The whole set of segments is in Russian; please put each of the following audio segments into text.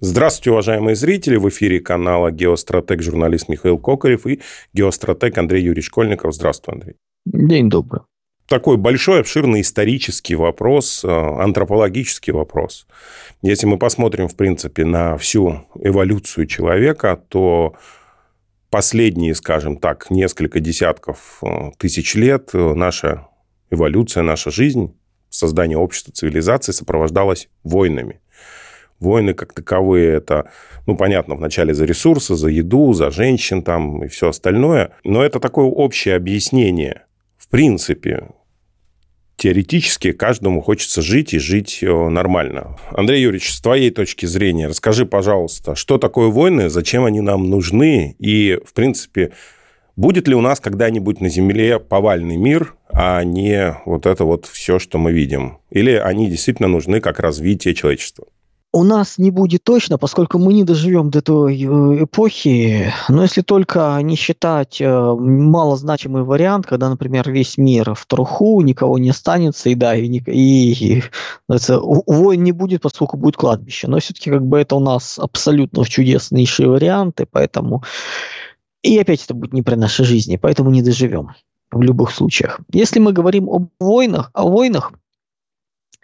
Здравствуйте, уважаемые зрители. В эфире канала «Геостратег» журналист Михаил Кокарев и геостратег Андрей Юрьевич Школьников. Здравствуй, Андрей. День добрый. Такой большой, обширный исторический вопрос, э, антропологический вопрос. Если мы посмотрим, в принципе, на всю эволюцию человека, то последние, скажем так, несколько десятков э, тысяч лет э, наша эволюция, наша жизнь, создание общества, цивилизации сопровождалась войнами – Войны как таковые это, ну, понятно, вначале за ресурсы, за еду, за женщин там и все остальное. Но это такое общее объяснение. В принципе, теоретически каждому хочется жить и жить э, нормально. Андрей Юрьевич, с твоей точки зрения, расскажи, пожалуйста, что такое войны, зачем они нам нужны и, в принципе, будет ли у нас когда-нибудь на Земле повальный мир, а не вот это вот все, что мы видим? Или они действительно нужны как развитие человечества? У нас не будет точно, поскольку мы не доживем до той э, эпохи, но если только не считать э, малозначимый вариант, когда, например, весь мир в труху, никого не останется, и да, и, и, и это, войн не будет, поскольку будет кладбище. Но все-таки как бы это у нас абсолютно чудеснейшие варианты, поэтому... И опять это будет не при нашей жизни, поэтому не доживем в любых случаях. Если мы говорим об войнах, о войнах,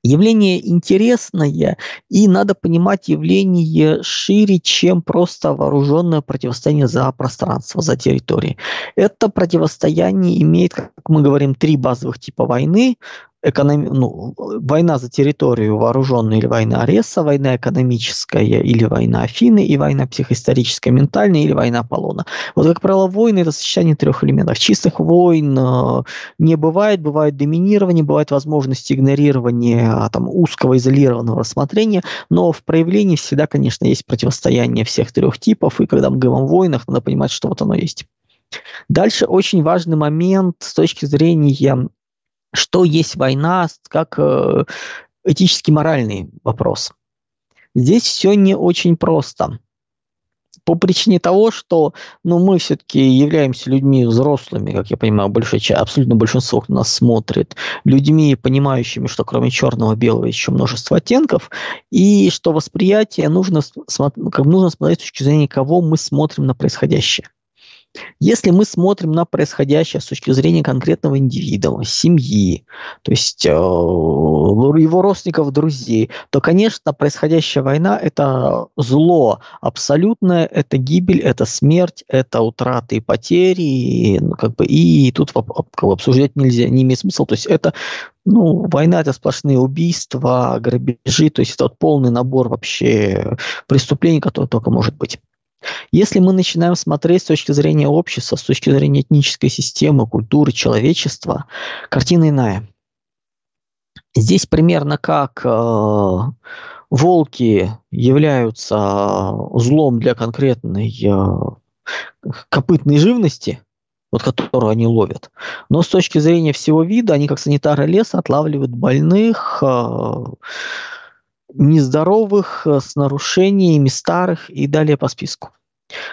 Явление интересное, и надо понимать явление шире, чем просто вооруженное противостояние за пространство, за территории. Это противостояние имеет, как мы говорим, три базовых типа войны экономи... ну, война за территорию вооруженная или война Ареса, война экономическая или война Афины, и война психоисторическая, ментальная или война Аполлона. Вот, как правило, войны – это сочетание трех элементов. Чистых войн э, не бывает, бывает доминирование, бывает возможность игнорирования а, там, узкого изолированного рассмотрения, но в проявлении всегда, конечно, есть противостояние всех трех типов, и когда мы говорим о войнах, надо понимать, что вот оно есть. Дальше очень важный момент с точки зрения что есть война как э, этический моральный вопрос. Здесь все не очень просто. По причине того, что ну, мы все-таки являемся людьми взрослыми, как я понимаю, большая абсолютно большинство нас смотрит, людьми, понимающими, что кроме черного белого еще множество оттенков, и что восприятие нужно, как нужно смотреть с точки зрения, кого мы смотрим на происходящее. Если мы смотрим на происходящее с точки зрения конкретного индивида, семьи, то есть э, его родственников, друзей, то, конечно, происходящая война – это зло абсолютное, это гибель, это смерть, это утраты и потери, и, ну, как бы, и тут обсуждать нельзя, не имеет смысла. То есть это ну, война это сплошные убийства, грабежи, то есть это вот полный набор вообще преступлений, которые только может быть. Если мы начинаем смотреть с точки зрения общества, с точки зрения этнической системы, культуры, человечества, картина иная. Здесь примерно как э, волки являются злом для конкретной э, копытной живности, вот которую они ловят. Но с точки зрения всего вида, они как санитары леса отлавливают больных, э, нездоровых, э, с нарушениями старых и далее по списку.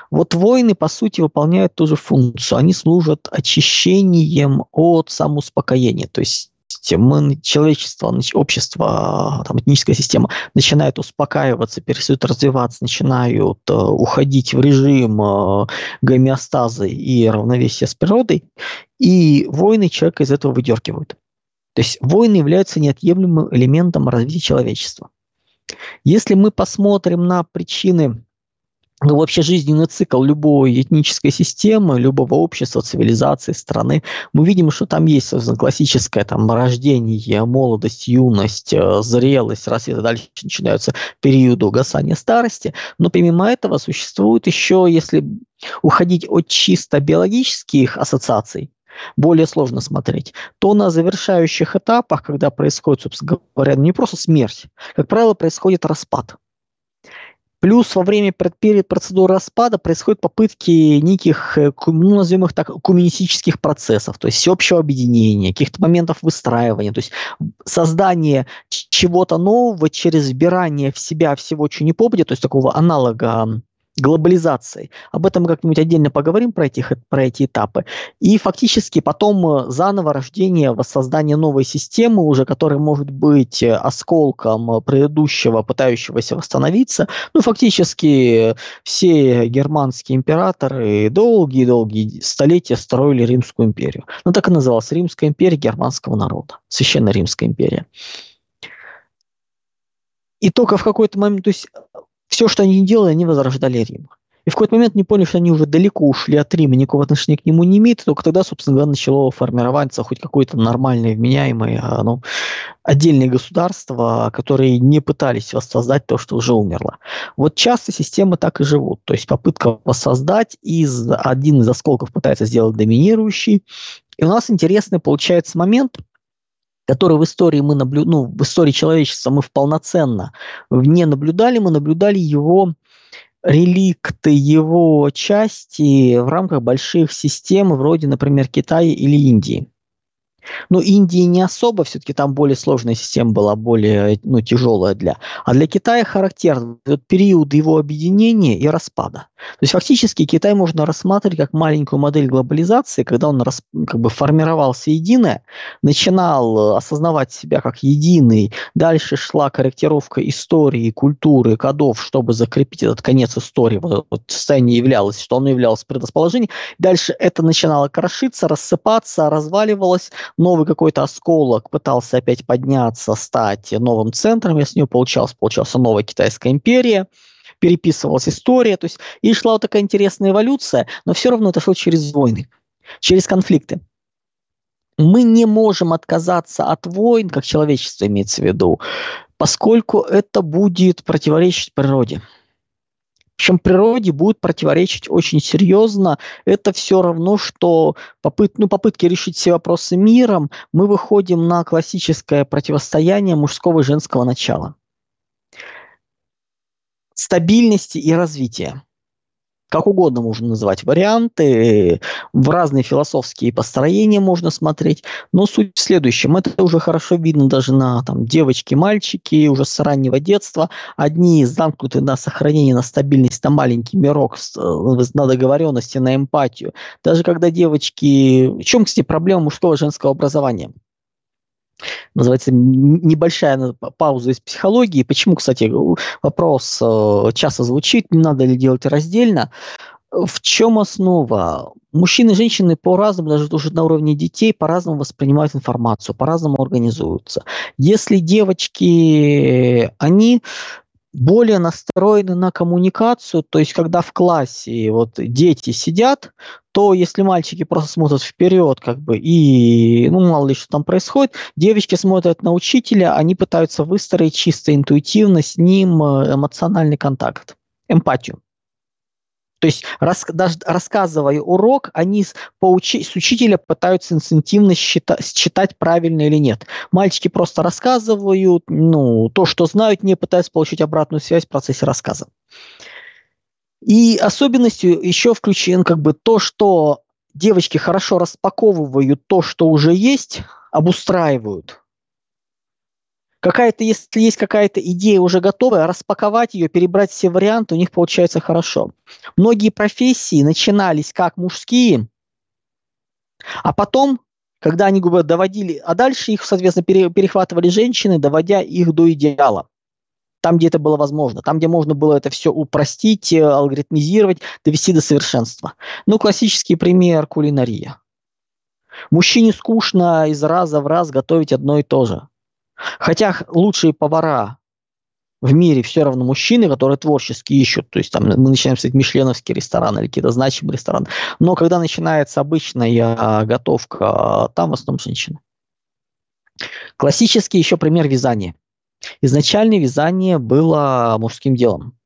Вот войны, по сути, выполняют ту же функцию. Они служат очищением от самоуспокоения. То есть мы, человечество, общество, там, этническая система начинает успокаиваться, перестают развиваться, начинают э, уходить в режим э, гомеостаза и равновесия с природой, и войны человека из этого выдергивают. То есть войны являются неотъемлемым элементом развития человечества. Если мы посмотрим на причины ну, вообще жизненный цикл любой этнической системы, любого общества, цивилизации, страны, мы видим, что там есть собственно, классическое там, рождение, молодость, юность, э, зрелость, рассвет, и дальше начинаются периоды угасания старости. Но помимо этого существует еще, если уходить от чисто биологических ассоциаций, более сложно смотреть, то на завершающих этапах, когда происходит, собственно говоря, не просто смерть, как правило, происходит распад. Плюс во время перед процедуры распада происходят попытки неких, э, ну, назовем их так, коммунистических процессов, то есть всеобщего объединения, каких-то моментов выстраивания, то есть создание чего-то нового через вбирание в себя всего, чего не попадет, то есть такого аналога глобализацией. Об этом как-нибудь отдельно поговорим, про, этих, про эти этапы. И фактически потом э, заново рождение, воссоздание новой системы, уже которая может быть э, осколком э, предыдущего, пытающегося восстановиться. Ну, фактически все германские императоры долгие-долгие столетия строили Римскую империю. Ну, так и называлась Римская империя германского народа. Священная Римская империя. И только в какой-то момент, то есть все, что они делали, они возрождали Рим. И в какой-то момент не поняли, что они уже далеко ушли от Рима, никакого отношения к нему не имеют, только тогда, собственно говоря, начало формироваться хоть какое-то нормальное, вменяемое, а, ну, отдельные государства, которые не пытались воссоздать то, что уже умерло. Вот часто системы так и живут. То есть попытка воссоздать, из, один из осколков пытается сделать доминирующий. И у нас интересный получается момент, который в истории мы наблю... ну, в истории человечества мы полноценно не наблюдали, мы наблюдали его реликты его части в рамках больших систем, вроде, например, Китая или Индии. Но Индии не особо, все-таки там более сложная система была, более ну, тяжелая для. А для Китая характерен этот период его объединения и распада. То есть фактически Китай можно рассматривать как маленькую модель глобализации, когда он рас, как бы формировался единое, начинал осознавать себя как единый, дальше шла корректировка истории, культуры, кодов, чтобы закрепить этот конец истории, вот, вот состояние являлось, что оно являлось предрасположением. Дальше это начинало крошиться, рассыпаться, разваливалось, новый какой-то осколок пытался опять подняться, стать новым центром, если не получалось, получался новая Китайская империя, переписывалась история, то есть и шла вот такая интересная эволюция, но все равно это шло через войны, через конфликты. Мы не можем отказаться от войн, как человечество имеется в виду, поскольку это будет противоречить природе. Причем природе будет противоречить очень серьезно. Это все равно, что попыт, ну, попытки решить все вопросы миром, мы выходим на классическое противостояние мужского и женского начала. Стабильности и развития как угодно можно называть варианты, в разные философские построения можно смотреть, но суть в следующем, это уже хорошо видно даже на там, девочки, мальчики уже с раннего детства, одни замкнуты на сохранение, на стабильность, на маленький мирок, э, на договоренности, на эмпатию. Даже когда девочки... В чем, кстати, проблема мужского и женского образования? Называется небольшая пауза из психологии. Почему, кстати, вопрос э, часто звучит, не надо ли делать раздельно. В чем основа? Мужчины и женщины по-разному, даже уже на уровне детей, по-разному воспринимают информацию, по-разному организуются. Если девочки, они более настроены на коммуникацию, то есть когда в классе вот дети сидят, то если мальчики просто смотрят вперед, как бы, и, ну, мало ли что там происходит, девочки смотрят на учителя, они пытаются выстроить чисто интуитивно с ним э, эмоциональный контакт, эмпатию. То есть, рас, даже рассказывая урок, они с, поучи, с учителя пытаются инстинктивно считать, считать правильно или нет. Мальчики просто рассказывают, ну, то, что знают, не пытаются получить обратную связь в процессе рассказа. И особенностью еще включен как бы то, что девочки хорошо распаковывают то, что уже есть, обустраивают какая-то, если есть какая-то идея уже готовая, распаковать ее, перебрать все варианты, у них получается хорошо. Многие профессии начинались как мужские, а потом, когда они говорят, доводили, а дальше их, соответственно, перехватывали женщины, доводя их до идеала. Там, где это было возможно, там, где можно было это все упростить, э, алгоритмизировать, довести до совершенства. Ну, классический пример – кулинария. Мужчине скучно из раза в раз готовить одно и то же. Хотя лучшие повара в мире все равно мужчины, которые творчески ищут. То есть там мы начинаем с мишленовский ресторан или какие-то значимые рестораны. Но когда начинается обычная готовка, там в основном женщины. Классический еще пример вязания. Изначально вязание было мужским делом.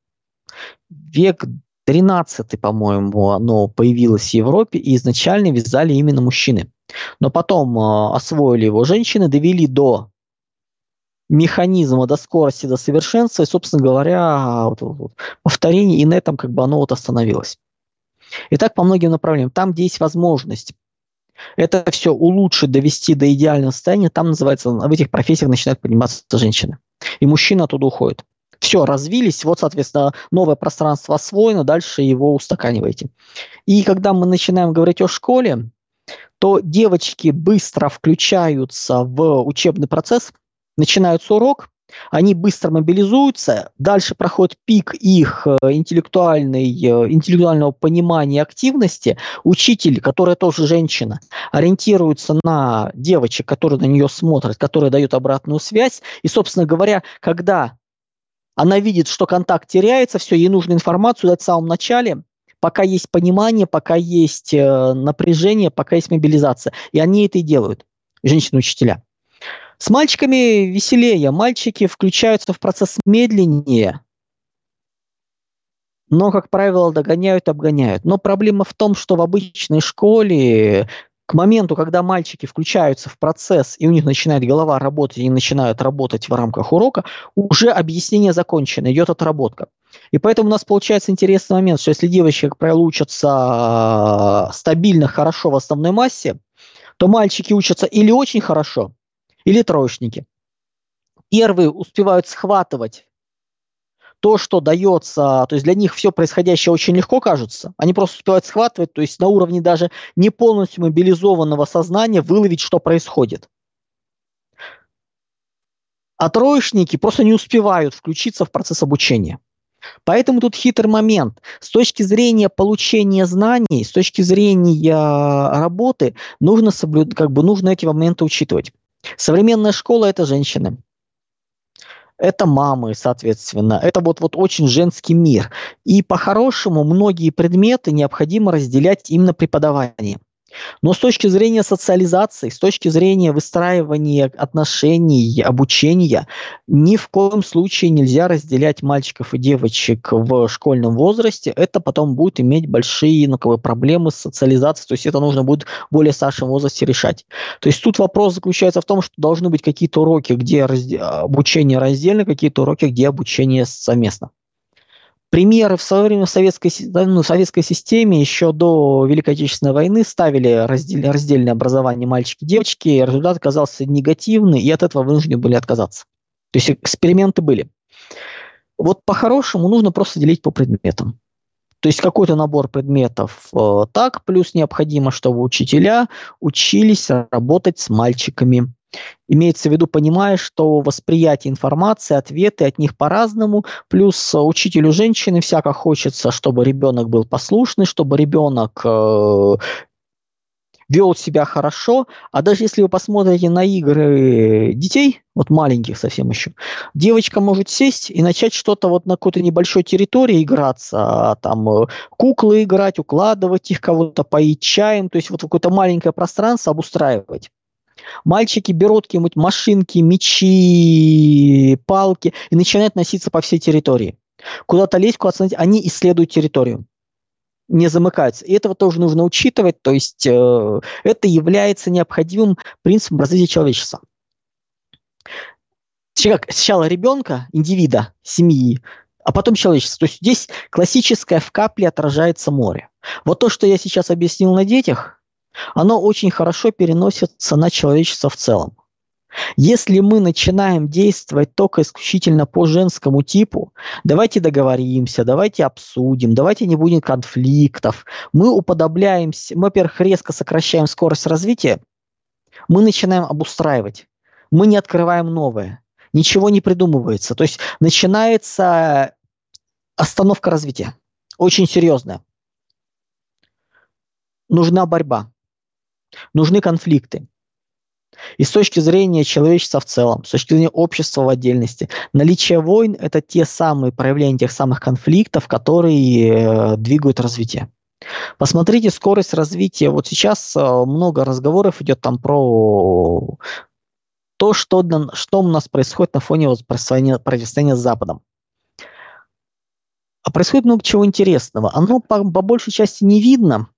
Век 13, по-моему, оно появилось в Европе, и изначально вязали именно мужчины. Но потом э, освоили его женщины, довели до механизма до скорости, до совершенства, и, собственно говоря, вот, вот, повторение, и на этом как бы оно вот остановилось. И так по многим направлениям. Там, где есть возможность это все улучшить, довести до идеального состояния, там называется, в этих профессиях начинают подниматься женщины. И мужчины оттуда уходят. Все, развились, вот, соответственно, новое пространство освоено, дальше его устаканиваете. И когда мы начинаем говорить о школе, то девочки быстро включаются в учебный процесс, начинается урок, они быстро мобилизуются, дальше проходит пик их э, интеллектуальной, э, интеллектуального понимания активности. Учитель, которая тоже женщина, ориентируется на девочек, которые на нее смотрят, которые дают обратную связь. И, собственно говоря, когда она видит, что контакт теряется, все, ей нужно информацию дать в самом начале, пока есть понимание, пока есть э, напряжение, пока есть мобилизация. И они это и делают, женщины-учителя. С мальчиками веселее. Мальчики включаются в процесс медленнее, но, как правило, догоняют, обгоняют. Но проблема в том, что в обычной школе к моменту, когда мальчики включаются в процесс, и у них начинает голова работать, и начинают работать в рамках урока, уже объяснение закончено, идет отработка. И поэтому у нас получается интересный момент, что если девочки, как правило, учатся а, стабильно, хорошо в основной массе, то мальчики учатся или очень хорошо, или троечники. Первые успевают схватывать то, что дается, то есть для них все происходящее очень легко кажется, они просто успевают схватывать, то есть на уровне даже не полностью мобилизованного сознания выловить, что происходит. А троечники просто не успевают включиться в процесс обучения. Поэтому тут хитрый момент. С точки зрения получения знаний, с точки зрения работы, нужно соблюдать, как бы нужно эти моменты учитывать. Современная школа – это женщины. Это мамы, соответственно. Это вот, вот очень женский мир. И по-хорошему многие предметы необходимо разделять именно преподаванием. Но с точки зрения социализации, с точки зрения выстраивания отношений, обучения, ни в коем случае нельзя разделять мальчиков и девочек в школьном возрасте. Это потом будет иметь большие ну, как бы, проблемы с социализацией. То есть это нужно будет в более старшем возрасте решать. То есть тут вопрос заключается в том, что должны быть какие-то уроки, где разде... обучение раздельно, какие-то уроки, где обучение совместно. Примеры в свое время в советской, ну, в советской системе еще до Великой Отечественной войны ставили раздел, раздельное образование мальчики девочки, и результат оказался негативный, и от этого вынуждены были отказаться. То есть эксперименты были. Вот по-хорошему нужно просто делить по предметам. То есть какой-то набор предметов э, так, плюс необходимо, чтобы учителя учились работать с мальчиками. Имеется в виду, понимая, что восприятие информации, ответы от них по-разному, плюс учителю женщины всяко хочется, чтобы ребенок был послушный, чтобы ребенок э, вел себя хорошо, а даже если вы посмотрите на игры детей, вот маленьких совсем еще, девочка может сесть и начать что-то вот на какой-то небольшой территории играться, а там э, куклы играть, укладывать их, кого-то поить чаем, то есть вот какое-то маленькое пространство обустраивать. Мальчики берут какие-нибудь машинки, мечи, палки и начинают носиться по всей территории. Куда-то лезть, куда-то смотреть, они исследуют территорию не замыкаются. И этого тоже нужно учитывать, то есть э, это является необходимым принципом развития человечества. Сначала ребенка, индивида, семьи, а потом человечество. То есть здесь классическое в капле отражается море. Вот то, что я сейчас объяснил на детях, оно очень хорошо переносится на человечество в целом. Если мы начинаем действовать только исключительно по женскому типу, давайте договоримся, давайте обсудим, давайте не будет конфликтов, мы уподобляемся, мы, во-первых, резко сокращаем скорость развития, мы начинаем обустраивать, мы не открываем новое, ничего не придумывается. То есть начинается остановка развития, очень серьезная. Нужна борьба. Нужны конфликты. И с точки зрения человечества в целом, с точки зрения общества в отдельности, наличие войн – это те самые проявления тех самых конфликтов, которые э, двигают развитие. Посмотрите скорость развития. Вот сейчас э, много разговоров идет там про то, что, что у нас происходит на фоне противостояния, противостояния с Западом. А происходит много чего интересного. Оно по, по большей части не видно,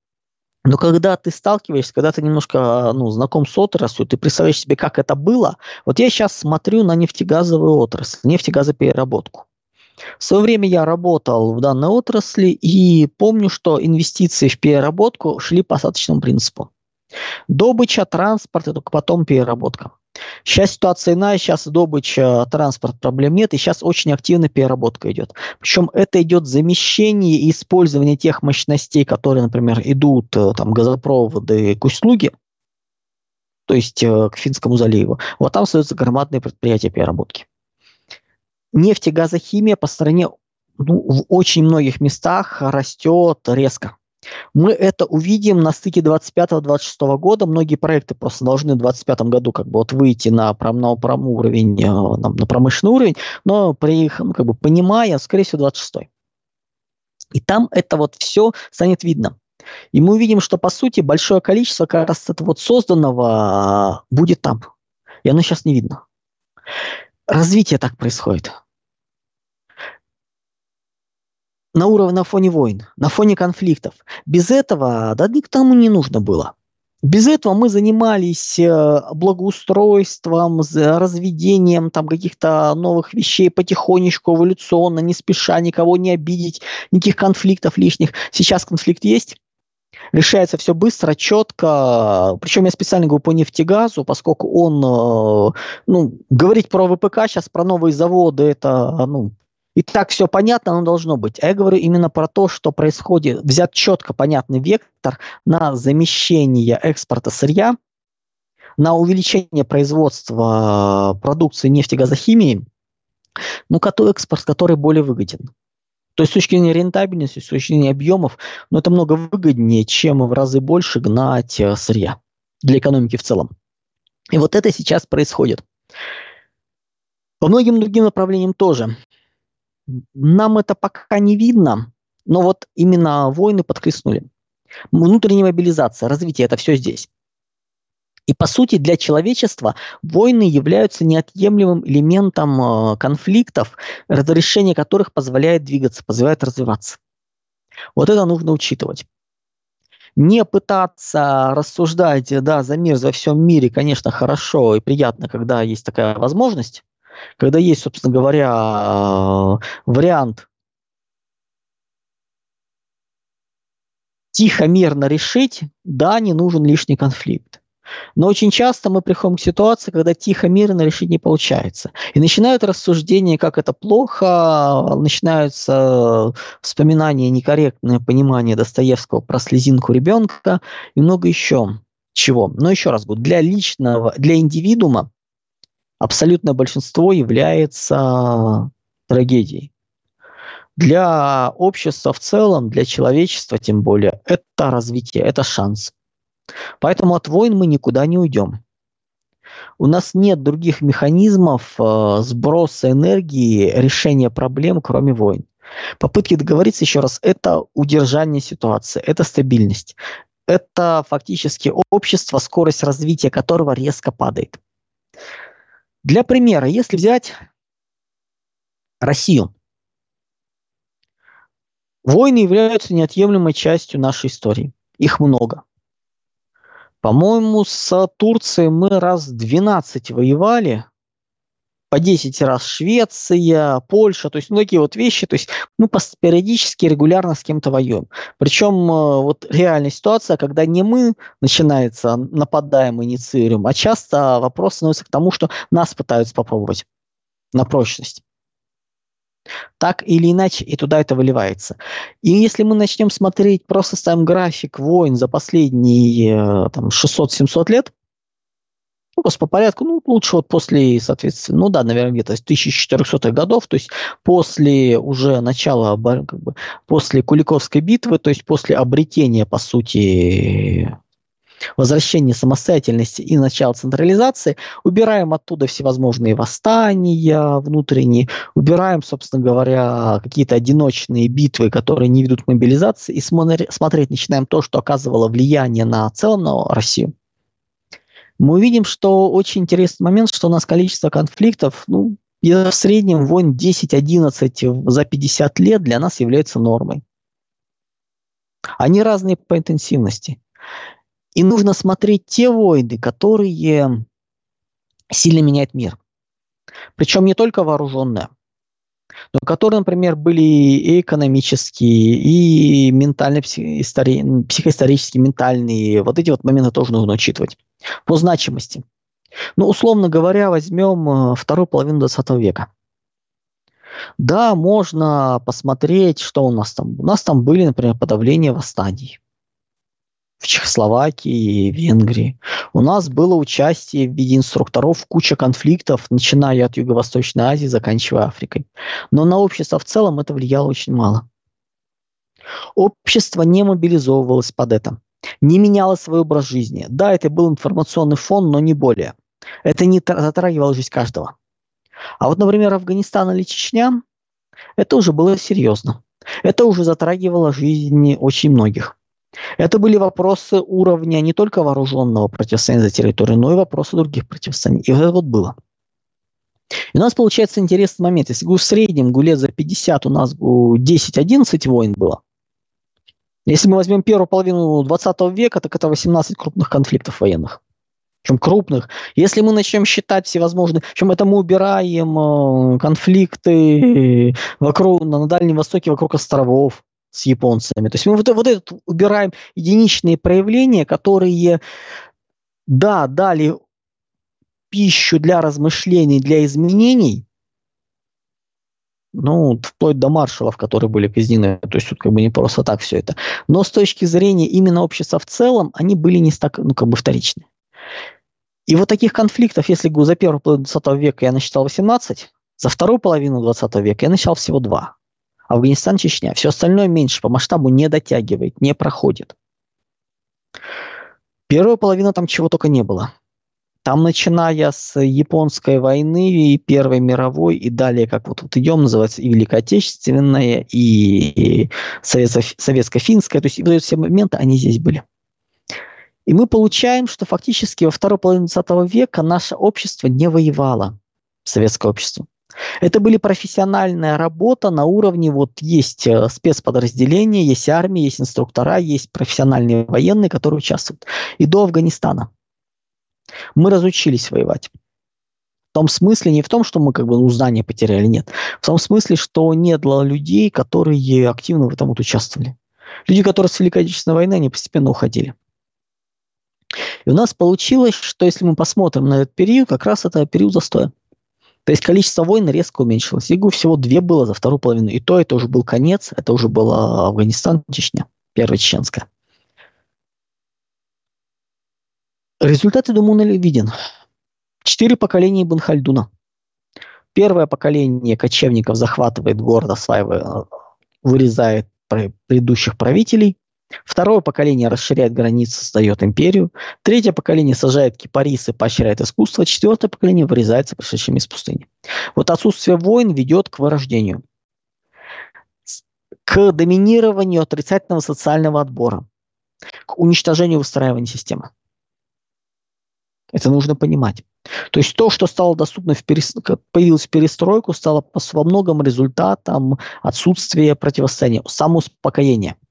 но когда ты сталкиваешься, когда ты немножко ну, знаком с отраслью, ты представляешь себе, как это было. Вот я сейчас смотрю на нефтегазовую отрасль, нефтегазопереработку. В свое время я работал в данной отрасли и помню, что инвестиции в переработку шли по остаточному принципу. Добыча, транспорт и только потом переработка. Сейчас ситуация иная, сейчас добыча, транспорт, проблем нет, и сейчас очень активная переработка идет. Причем это идет замещение и использование тех мощностей, которые, например, идут, э, там, газопроводы к услуге, то есть э, к Финскому заливу. Вот там остаются громадные предприятия переработки. Нефть и газохимия по стране ну, в очень многих местах растет резко. Мы это увидим на стыке 25-26 года. Многие проекты просто должны в 2025 году как бы вот выйти на, на, на уровень, э, на, промышленный уровень, но при их, ну, как бы понимая, скорее всего, 26 И там это вот все станет видно. И мы увидим, что, по сути, большое количество как раз этого вот созданного будет там. И оно сейчас не видно. Развитие так происходит. На уровне, на фоне войн, на фоне конфликтов. Без этого, да, никому не нужно было. Без этого мы занимались э, благоустройством, разведением там каких-то новых вещей потихонечку, эволюционно, не спеша, никого не обидеть, никаких конфликтов лишних. Сейчас конфликт есть, решается все быстро, четко. Причем я специально говорю по нефтегазу, поскольку он, э, ну, говорить про ВПК сейчас, про новые заводы, это, ну, и так все понятно, оно должно быть. А я говорю именно про то, что происходит, взят четко понятный вектор на замещение экспорта сырья, на увеличение производства продукции нефтегазохимии, ну, экспорт, который более выгоден. То есть с точки зрения рентабельности, с точки зрения объемов, ну, это много выгоднее, чем в разы больше гнать э, сырья для экономики в целом. И вот это сейчас происходит. По многим другим направлениям тоже. Нам это пока не видно, но вот именно войны подхлестнули. Внутренняя мобилизация, развитие, это все здесь. И по сути для человечества войны являются неотъемлемым элементом э, конфликтов, разрешение которых позволяет двигаться, позволяет развиваться. Вот это нужно учитывать. Не пытаться рассуждать, да, за мир, за всем мире, конечно, хорошо и приятно, когда есть такая возможность, когда есть, собственно говоря, вариант тихо, мирно решить, да, не нужен лишний конфликт. Но очень часто мы приходим к ситуации, когда тихо, мирно решить не получается. И начинают рассуждения, как это плохо, начинаются вспоминания, некорректное понимание Достоевского про слезинку ребенка и много еще чего. Но еще раз говорю, для личного, для индивидуума абсолютное большинство является трагедией. Для общества в целом, для человечества тем более, это развитие, это шанс. Поэтому от войн мы никуда не уйдем. У нас нет других механизмов э, сброса энергии, решения проблем, кроме войн. Попытки договориться, еще раз, это удержание ситуации, это стабильность. Это фактически общество, скорость развития которого резко падает. Для примера, если взять Россию, войны являются неотъемлемой частью нашей истории. Их много. По-моему, с Турцией мы раз 12 воевали, по 10 раз Швеция, Польша, то есть многие вот вещи, то есть мы периодически, регулярно с кем-то воюем. Причем э, вот реальная ситуация, когда не мы начинается, нападаем, инициируем, а часто вопрос становится к тому, что нас пытаются попробовать на прочность. Так или иначе, и туда это выливается. И если мы начнем смотреть, просто ставим график войн за последние э, там, 600-700 лет, ну, по порядку, ну, лучше вот после, соответственно, ну да, наверное, где-то с 1400-х годов, то есть после уже начала, как бы, после Куликовской битвы, то есть после обретения, по сути, возвращения самостоятельности и начала централизации, убираем оттуда всевозможные восстания внутренние, убираем, собственно говоря, какие-то одиночные битвы, которые не ведут к мобилизации, и смотреть начинаем то, что оказывало влияние на целом на Россию мы увидим, что очень интересный момент, что у нас количество конфликтов, ну, в среднем войн 10-11 за 50 лет для нас является нормой. Они разные по интенсивности. И нужно смотреть те войны, которые сильно меняют мир. Причем не только вооруженные но которые, например, были и экономические, и ментально психоисторические, ментальные. Вот эти вот моменты тоже нужно учитывать. По значимости. Ну, условно говоря, возьмем э, вторую половину 20 века. Да, можно посмотреть, что у нас там. У нас там были, например, подавления восстаний в Чехословакии и Венгрии. У нас было участие в виде инструкторов куча конфликтов, начиная от Юго-Восточной Азии, заканчивая Африкой. Но на общество в целом это влияло очень мало. Общество не мобилизовывалось под это, не меняло свой образ жизни. Да, это был информационный фон, но не более. Это не затрагивало жизнь каждого. А вот, например, Афганистан или Чечня, это уже было серьезно. Это уже затрагивало жизни очень многих. Это были вопросы уровня не только вооруженного противостояния за территорию, но и вопросы других противостояний. И вот это вот было. И у нас получается интересный момент. Если в среднем лет за 50 у нас 10-11 войн было, если мы возьмем первую половину 20 века, так это 18 крупных конфликтов военных. Причем крупных. Если мы начнем считать всевозможные, причем это мы убираем э, конфликты вокруг, на Дальнем Востоке вокруг островов с японцами. То есть мы вот, вот это убираем единичные проявления, которые, да, дали пищу для размышлений, для изменений, ну, вплоть до маршалов, которые были казнены. То есть тут как бы не просто так все это. Но с точки зрения именно общества в целом, они были не так, ну, как бы вторичны. И вот таких конфликтов, если за первую половину 20 века я насчитал 18, за вторую половину 20 века я насчитал всего два. Афганистан, Чечня. Все остальное меньше, по масштабу не дотягивает, не проходит. Первая половина там чего только не было. Там, начиная с японской войны и Первой мировой, и далее, как вот, вот идем, называется и Великая Отечественная, и, и Советско-финская, то есть вот эти все моменты, они здесь были. И мы получаем, что фактически во второй половине 20 века наше общество не воевало, советское общество. Это были профессиональная работа на уровне, вот есть э, спецподразделения, есть армия, есть инструктора, есть профессиональные военные, которые участвуют. И до Афганистана. Мы разучились воевать. В том смысле, не в том, что мы как бы ну, знания потеряли, нет. В том смысле, что нет людей, которые активно в этом вот участвовали. Люди, которые с Великой Отечественной войны, они постепенно уходили. И у нас получилось, что если мы посмотрим на этот период, как раз это период застоя. То есть количество войн резко уменьшилось. ИГУ всего две было за вторую половину. И то это уже был конец, это уже был Афганистан, Чечня, первая чеченская. Результат, я думаю, виден. Четыре поколения Ибн Хальдуна. Первое поколение кочевников захватывает город, осваивает, вырезает предыдущих правителей. Второе поколение расширяет границы, создает империю. Третье поколение сажает кипарисы, поощряет искусство. Четвертое поколение вырезается пришедшими из пустыни. Вот отсутствие войн ведет к вырождению, к доминированию отрицательного социального отбора, к уничтожению выстраивания системы. Это нужно понимать. То есть то, что стало доступно, в перес... появилось в перестройку, стало во многом результатом отсутствия противостояния, самоуспокоения –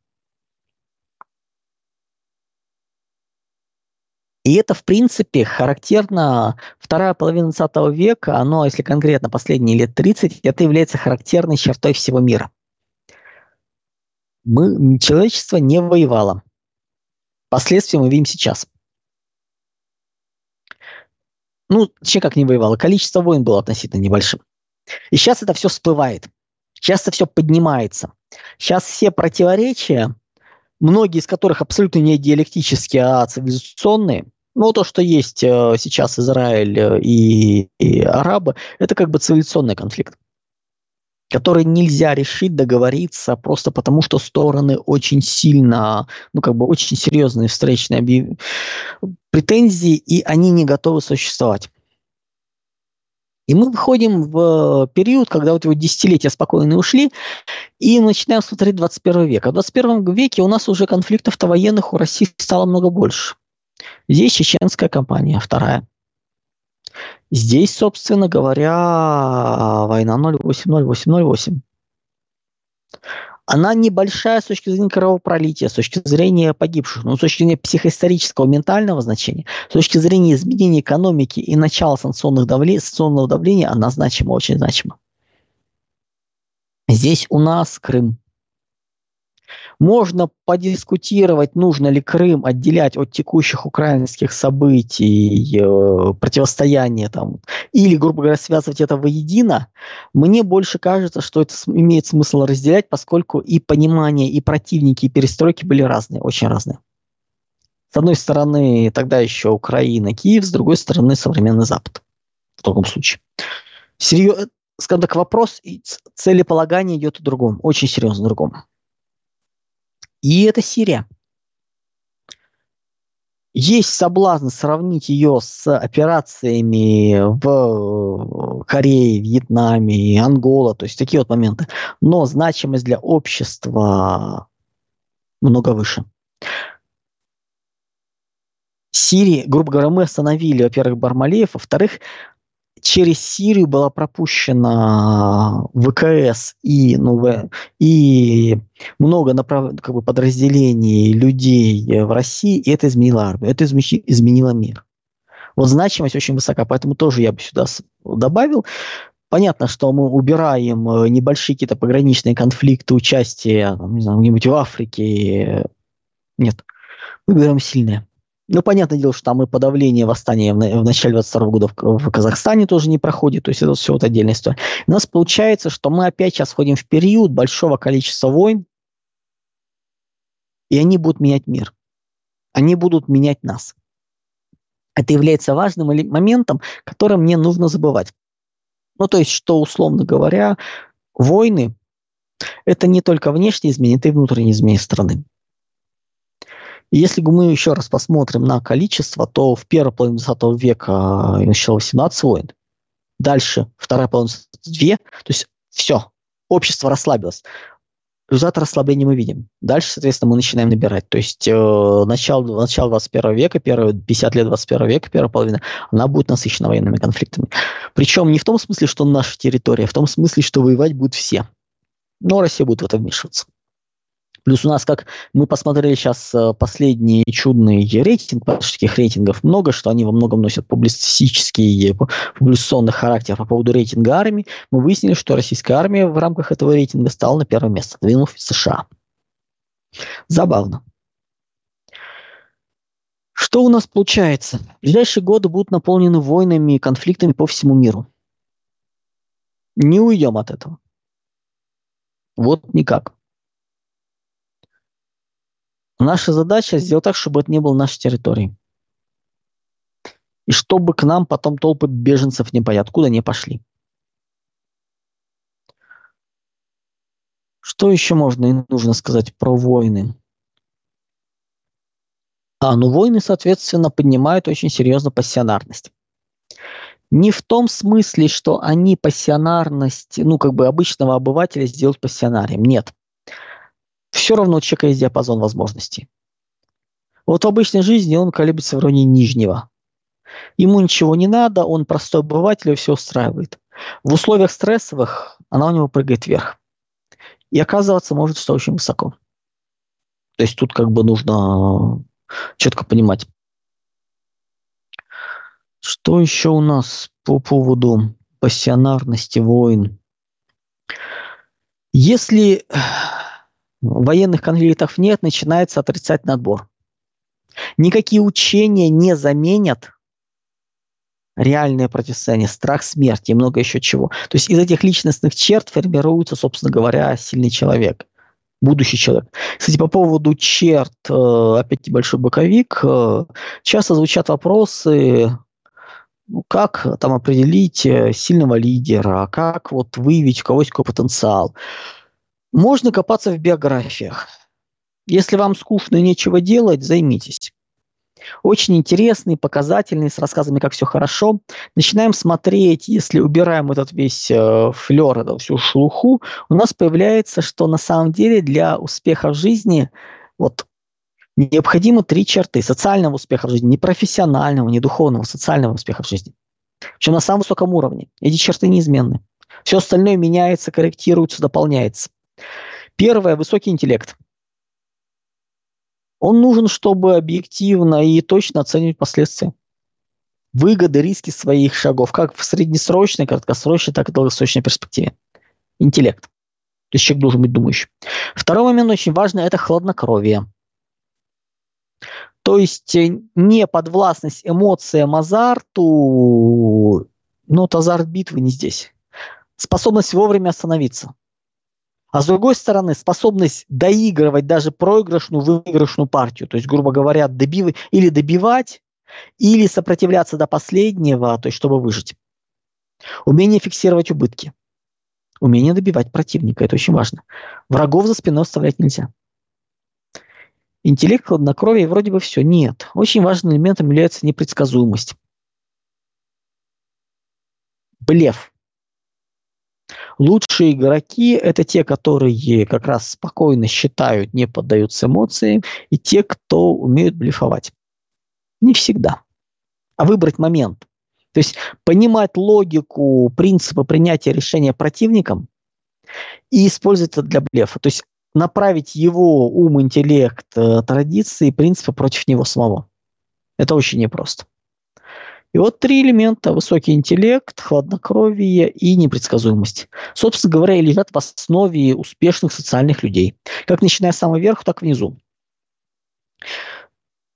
И это, в принципе, характерно, вторая половина 20 века, оно, если конкретно последние лет 30, это является характерной чертой всего мира. Мы, человечество не воевало. Последствия мы видим сейчас. Ну, вообще как не воевало, количество войн было относительно небольшим. И сейчас это все всплывает. Сейчас это все поднимается. Сейчас все противоречия, многие из которых абсолютно не диалектические, а цивилизационные, ну, то, что есть э, сейчас Израиль э, и, и арабы, это как бы цивилизационный конфликт, который нельзя решить, договориться, просто потому что стороны очень сильно, ну, как бы очень серьезные встречные объяв... претензии, и они не готовы существовать. И мы выходим в период, когда вот его десятилетия спокойно ушли, и начинаем смотреть 21 век. А в 21 веке у нас уже конфликтов-то военных у России стало много больше. Здесь чеченская компания, вторая. Здесь, собственно говоря, война 080808. Она небольшая с точки зрения кровопролития, с точки зрения погибших, но с точки зрения психоисторического, ментального значения, с точки зрения изменения экономики и начала санкционных давле, санкционного давления, она значима, очень значима. Здесь у нас Крым. Можно подискутировать, нужно ли Крым отделять от текущих украинских событий, э, противостояния там, или, грубо говоря, связывать это воедино. Мне больше кажется, что это имеет смысл разделять, поскольку и понимание, и противники, и перестройки были разные, очень разные. С одной стороны, тогда еще Украина, Киев, с другой стороны, современный Запад. В таком случае. Серьез... Скажем так, вопрос и целеполагание идет о другом, очень серьезно другом. И это Сирия. Есть соблазн сравнить ее с операциями в Корее, Вьетнаме, Ангола, то есть такие вот моменты. Но значимость для общества много выше. Сирии, грубо говоря, мы остановили, во-первых, Бармалеев, во-вторых, через Сирию была пропущена ВКС и, ну, и много направ... как бы подразделений людей в России, и это изменило армию, это изменило мир. Вот значимость очень высока, поэтому тоже я бы сюда добавил. Понятно, что мы убираем э, небольшие какие-то пограничные конфликты, участие, не знаю, где-нибудь в Африке. Нет, мы убираем сильное. Ну, понятное дело, что там и подавление восстания в, в начале 22 года в, в Казахстане тоже не проходит, то есть это все вот отдельная история. У нас получается, что мы опять сейчас входим в период большого количества войн, и они будут менять мир. Они будут менять нас. Это является важным моментом, которым мне нужно забывать. Ну, то есть, что, условно говоря, войны – это не только внешние изменения, это и внутренние изменения страны. Если мы еще раз посмотрим на количество, то в первой половине 20 века и начало 18 войн. Дальше, вторая половина 22, то есть все, общество расслабилось. Результат расслабления мы видим. Дальше, соответственно, мы начинаем набирать. То есть э, начало, начало 21 века, первые 50 лет 21 века, первая половина, она будет насыщена военными конфликтами. Причем не в том смысле, что наша территория, а в том смысле, что воевать будут все. Но Россия будет в это вмешиваться. Плюс у нас, как мы посмотрели сейчас э, последний чудный рейтинг, потому что таких рейтингов много, что они во многом носят публицистический, публикационный характер по поводу рейтинга армии, мы выяснили, что российская армия в рамках этого рейтинга стала на первое место, двинув США. Забавно. Что у нас получается? Ближайшие годы будут наполнены войнами и конфликтами по всему миру. Не уйдем от этого. Вот никак. Наша задача сделать так, чтобы это не было нашей территорией. И чтобы к нам потом толпы беженцев не пойти, откуда не пошли. Что еще можно и нужно сказать про войны? А, ну войны, соответственно, поднимают очень серьезно пассионарность. Не в том смысле, что они пассионарность, ну, как бы обычного обывателя сделают пассионарием. Нет все равно у человека есть диапазон возможностей. Вот в обычной жизни он колеблется в районе нижнего. Ему ничего не надо, он простой обыватель, и все устраивает. В условиях стрессовых она у него прыгает вверх. И оказываться может, что очень высоко. То есть тут как бы нужно четко понимать. Что еще у нас по поводу пассионарности войн? Если военных конфликтов нет, начинается отрицательный отбор. Никакие учения не заменят реальное противостояние, страх смерти и много еще чего. То есть из этих личностных черт формируется, собственно говоря, сильный человек, будущий человек. Кстати, по поводу черт, э, опять небольшой боковик, э, часто звучат вопросы, ну, как там определить э, сильного лидера, как вот выявить у кого есть какой потенциал. Можно копаться в биографиях. Если вам скучно и нечего делать, займитесь. Очень интересный, показательный, с рассказами, как все хорошо. Начинаем смотреть, если убираем этот весь э, флер, эту всю шелуху, у нас появляется, что на самом деле для успеха в жизни вот необходимо три черты социального успеха в жизни, не профессионального, не духовного, социального успеха в жизни. Причем на самом высоком уровне. Эти черты неизменны. Все остальное меняется, корректируется, дополняется. Первое – высокий интеллект. Он нужен, чтобы объективно и точно оценивать последствия. Выгоды, риски своих шагов, как в среднесрочной, краткосрочной, так и долгосрочной перспективе. Интеллект. То есть человек должен быть думающим. Второй момент очень важный – это хладнокровие. То есть э, не подвластность эмоциям, азарту, но вот азарт битвы не здесь. Способность вовремя остановиться. А с другой стороны, способность доигрывать даже проигрышную, выигрышную партию. То есть, грубо говоря, добив... или добивать, или сопротивляться до последнего, то есть, чтобы выжить. Умение фиксировать убытки. Умение добивать противника. Это очень важно. Врагов за спиной оставлять нельзя. Интеллект, хладнокровие, вроде бы все. Нет. Очень важным элементом является непредсказуемость. Блеф. Лучшие игроки – это те, которые как раз спокойно считают, не поддаются эмоциям, и те, кто умеют блефовать. Не всегда. А выбрать момент. То есть понимать логику, принципы принятия решения противником и использовать это для блефа. То есть направить его ум, интеллект, э, традиции, принципы против него самого. Это очень непросто. И вот три элемента – высокий интеллект, хладнокровие и непредсказуемость. Собственно говоря, лежат в основе успешных социальных людей. Как начиная с самого верха, так и внизу.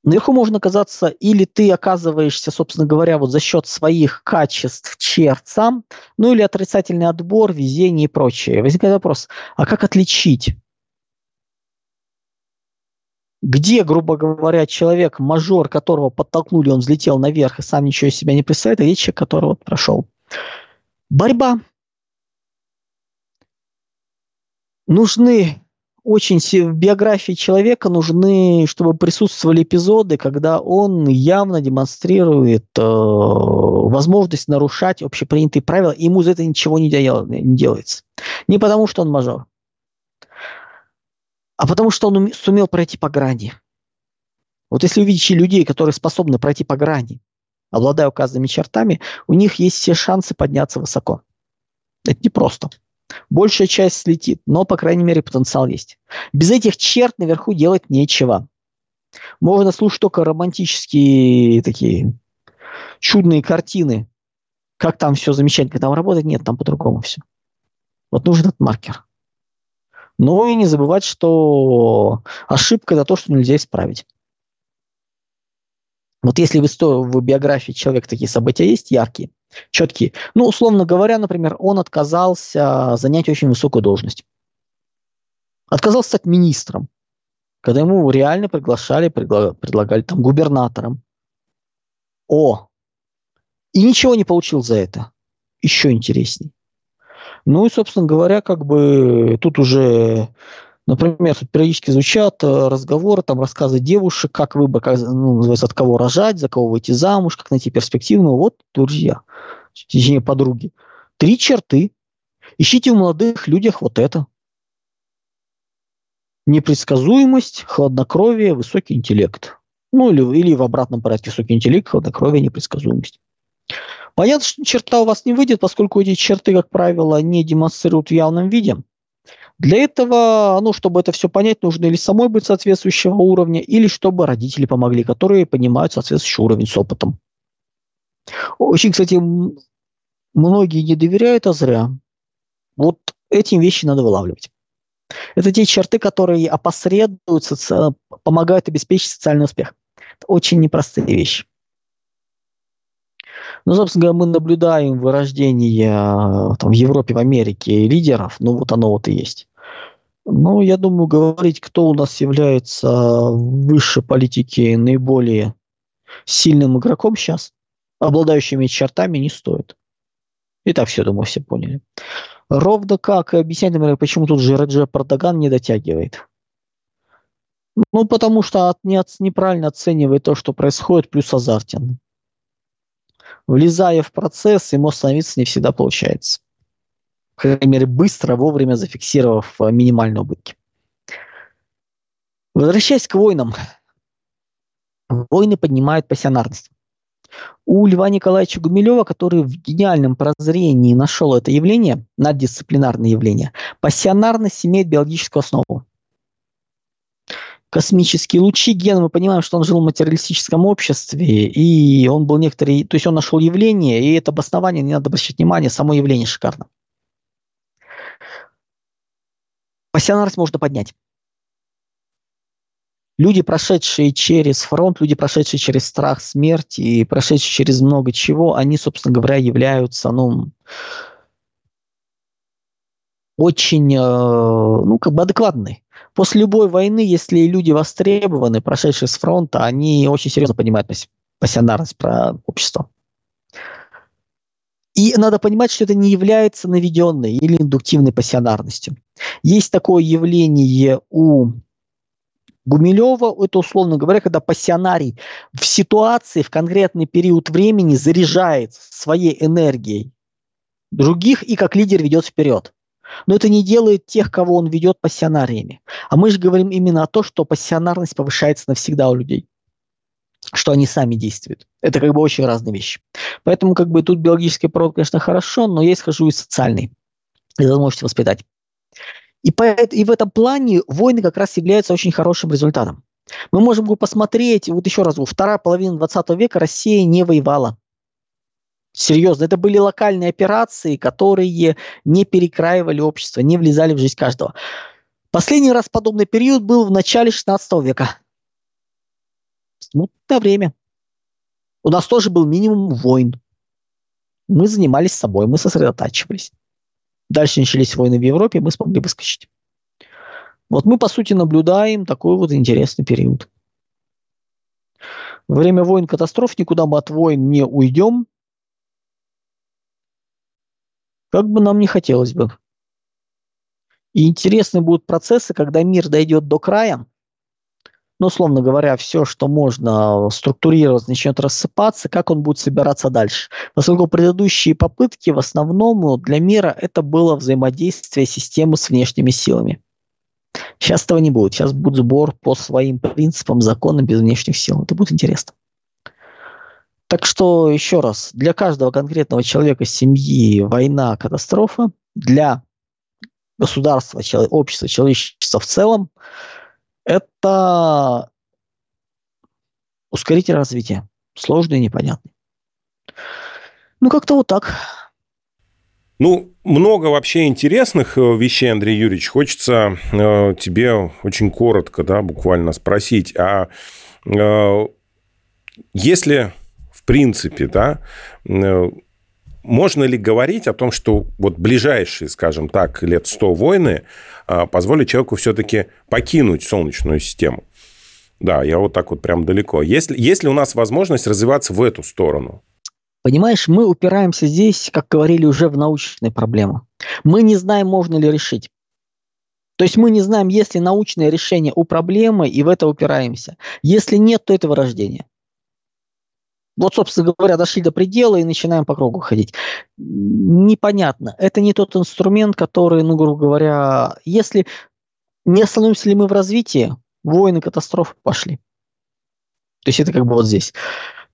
Наверху можно оказаться, или ты оказываешься, собственно говоря, вот за счет своих качеств, черт сам, ну или отрицательный отбор, везение и прочее. Возникает вопрос, а как отличить где, грубо говоря, человек, мажор, которого подтолкнули, он взлетел наверх и сам ничего из себя не представляет, а есть человек, который вот прошел. Борьба. Нужны очень в биографии человека нужны, чтобы присутствовали эпизоды, когда он явно демонстрирует э, возможность нарушать общепринятые правила, и ему за это ничего не, дел, не делается. Не потому, что он мажор, а потому что он сумел пройти по грани. Вот если увидите людей, которые способны пройти по грани, обладая указанными чертами, у них есть все шансы подняться высоко. Это непросто. Большая часть слетит, но, по крайней мере, потенциал есть. Без этих черт наверху делать нечего. Можно слушать только романтические такие чудные картины, как там все замечательно, там работает. Нет, там по-другому все. Вот нужен этот маркер. Ну и не забывать, что ошибка – это то, что нельзя исправить. Вот если в, истории, в биографии человека такие события есть, яркие, четкие, ну, условно говоря, например, он отказался занять очень высокую должность. Отказался стать министром, когда ему реально приглашали, предлагали там губернатором. О! И ничего не получил за это. Еще интересней. Ну и, собственно говоря, как бы тут уже, например, периодически звучат э, разговоры, там рассказы девушек, как выбор, как, ну, называется, от кого рожать, за кого выйти замуж, как найти перспективную. Вот, друзья, точнее, подруги. Три черты. Ищите в молодых людях вот это. Непредсказуемость, хладнокровие, высокий интеллект. Ну или, или в обратном порядке высокий интеллект, хладнокровие, непредсказуемость. Понятно, что черта у вас не выйдет, поскольку эти черты, как правило, не демонстрируют в явном виде. Для этого, ну, чтобы это все понять, нужно или самой быть соответствующего уровня, или чтобы родители помогли, которые понимают соответствующий уровень с опытом. Очень, кстати, многие не доверяют, а зря. Вот эти вещи надо вылавливать. Это те черты, которые опосредуют, соци... помогают обеспечить социальный успех. Это очень непростые вещи. Ну, собственно говоря, мы наблюдаем вырождение э, там, в Европе, в Америке лидеров, ну вот оно вот и есть. Ну, я думаю, говорить, кто у нас является выше политики наиболее сильным игроком сейчас, обладающими чертами, не стоит. И так все, думаю, все поняли. Ровно как объяснять, например, почему тут Жирадже Пардаган не дотягивает. Ну, потому что от, не, неправильно оценивает то, что происходит, плюс азартен влезая в процесс, ему остановиться не всегда получается. По крайней мере, быстро, вовремя зафиксировав э, минимальные убытки. Возвращаясь к войнам. Войны поднимают пассионарность. У Льва Николаевича Гумилева, который в гениальном прозрении нашел это явление, наддисциплинарное явление, пассионарность имеет биологическую основу космические лучи Ген, мы понимаем, что он жил в материалистическом обществе, и он был некоторый, то есть он нашел явление, и это обоснование, не надо обращать внимание, само явление шикарно. Пассионарность можно поднять. Люди, прошедшие через фронт, люди, прошедшие через страх смерти и прошедшие через много чего, они, собственно говоря, являются, ну, очень, э, ну, как бы адекватны. После любой войны, если люди востребованы, прошедшие с фронта, они очень серьезно понимают пассионарность про общество. И надо понимать, что это не является наведенной или индуктивной пассионарностью. Есть такое явление у Гумилева, это условно говоря, когда пассионарий в ситуации, в конкретный период времени заряжает своей энергией других и как лидер ведет вперед. Но это не делает тех, кого он ведет пассионариями. А мы же говорим именно о том, что пассионарность повышается навсегда у людей что они сами действуют. Это как бы очень разные вещи. Поэтому как бы тут биологический пород, конечно, хорошо, но я исхожу из. И вы можете воспитать. И, по, и в этом плане войны как раз являются очень хорошим результатом. Мы можем посмотреть, вот еще раз, вторая половина 20 века Россия не воевала. Серьезно, это были локальные операции, которые не перекраивали общество, не влезали в жизнь каждого. Последний раз подобный период был в начале 16 века смутное время. У нас тоже был минимум войн. Мы занимались собой, мы сосредотачивались. Дальше начались войны в Европе, мы смогли выскочить. Вот мы, по сути, наблюдаем такой вот интересный период. Во время войн катастроф никуда мы от войн не уйдем. Как бы нам не хотелось бы. И интересны будут процессы, когда мир дойдет до края, ну, условно говоря, все, что можно структурировать, начнет рассыпаться, как он будет собираться дальше. Поскольку предыдущие попытки в основном для мира это было взаимодействие системы с внешними силами. Сейчас этого не будет. Сейчас будет сбор по своим принципам, законам без внешних сил. Это будет интересно. Так что, еще раз, для каждого конкретного человека, семьи, война, катастрофа, для государства, общества, человечества в целом – это ускоритель развития. Сложный и непонятный. Ну, как-то вот так. Ну, много вообще интересных э, вещей, Андрей Юрьевич. Хочется э, тебе очень коротко, да, буквально спросить, а э, если, в принципе, да, э, можно ли говорить о том, что вот ближайшие, скажем так, лет 100 войны а, позволят человеку все-таки покинуть Солнечную систему? Да, я вот так вот прям далеко. Есть, есть ли у нас возможность развиваться в эту сторону? Понимаешь, мы упираемся здесь, как говорили, уже в научные проблемы. Мы не знаем, можно ли решить. То есть мы не знаем, есть ли научное решение у проблемы, и в это упираемся. Если нет, то это вырождение. Вот, собственно говоря, дошли до предела и начинаем по кругу ходить. Непонятно. Это не тот инструмент, который, ну, грубо говоря, если не остановимся ли мы в развитии, войны, катастрофы пошли. То есть это как бы вот здесь.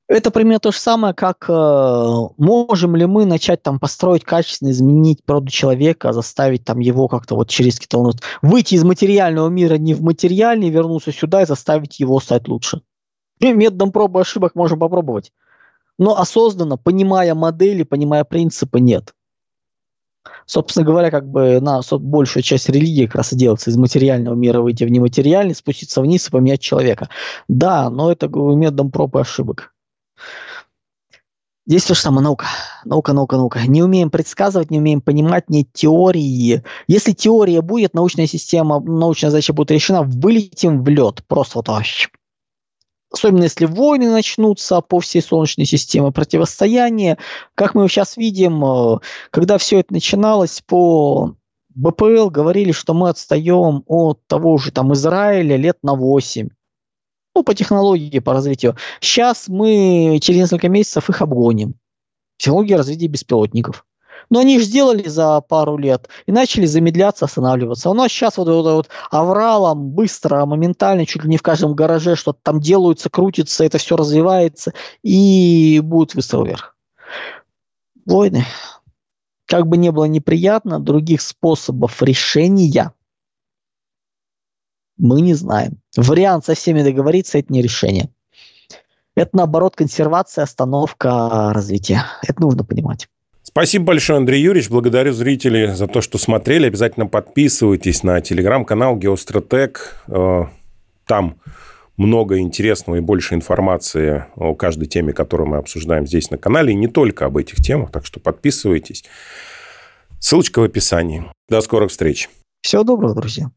Это примерно то же самое, как э, можем ли мы начать там построить качественно, изменить природу человека, заставить там его как-то вот через какие-то выйти из материального мира не в материальный, вернуться сюда и заставить его стать лучше. И методом пробы ошибок можем попробовать. Но осознанно, понимая модели, понимая принципы, нет. Собственно говоря, как бы на большую часть религии как раз и делается из материального мира выйти в нематериальный, спуститься вниз и поменять человека. Да, но это методом проб и ошибок. Здесь то же самое наука. Наука, наука, наука. Не умеем предсказывать, не умеем понимать, нет теории. Если теория будет, научная система, научная задача будет решена, вылетим в лед. Просто вот особенно если войны начнутся по всей Солнечной системе, противостояние. Как мы сейчас видим, э, когда все это начиналось по БПЛ, говорили, что мы отстаем от того же там Израиля лет на 8. Ну, по технологии, по развитию. Сейчас мы через несколько месяцев их обгоним. Технология развития беспилотников. Но они же сделали за пару лет и начали замедляться, останавливаться. У нас сейчас вот, вот, вот авралом быстро, моментально, чуть ли не в каждом гараже что-то там делаются, крутится, это все развивается и будет выстрел вверх. Войны. Как бы не было неприятно, других способов решения мы не знаем. Вариант со всеми договориться – это не решение. Это, наоборот, консервация, остановка развития. Это нужно понимать. Спасибо большое, Андрей Юрьевич. Благодарю зрителей за то, что смотрели. Обязательно подписывайтесь на телеграм-канал Геостратег. Э, там много интересного и больше информации о каждой теме, которую мы обсуждаем здесь на канале, и не только об этих темах, так что подписывайтесь. Ссылочка в описании. До скорых встреч. Всего доброго, друзья.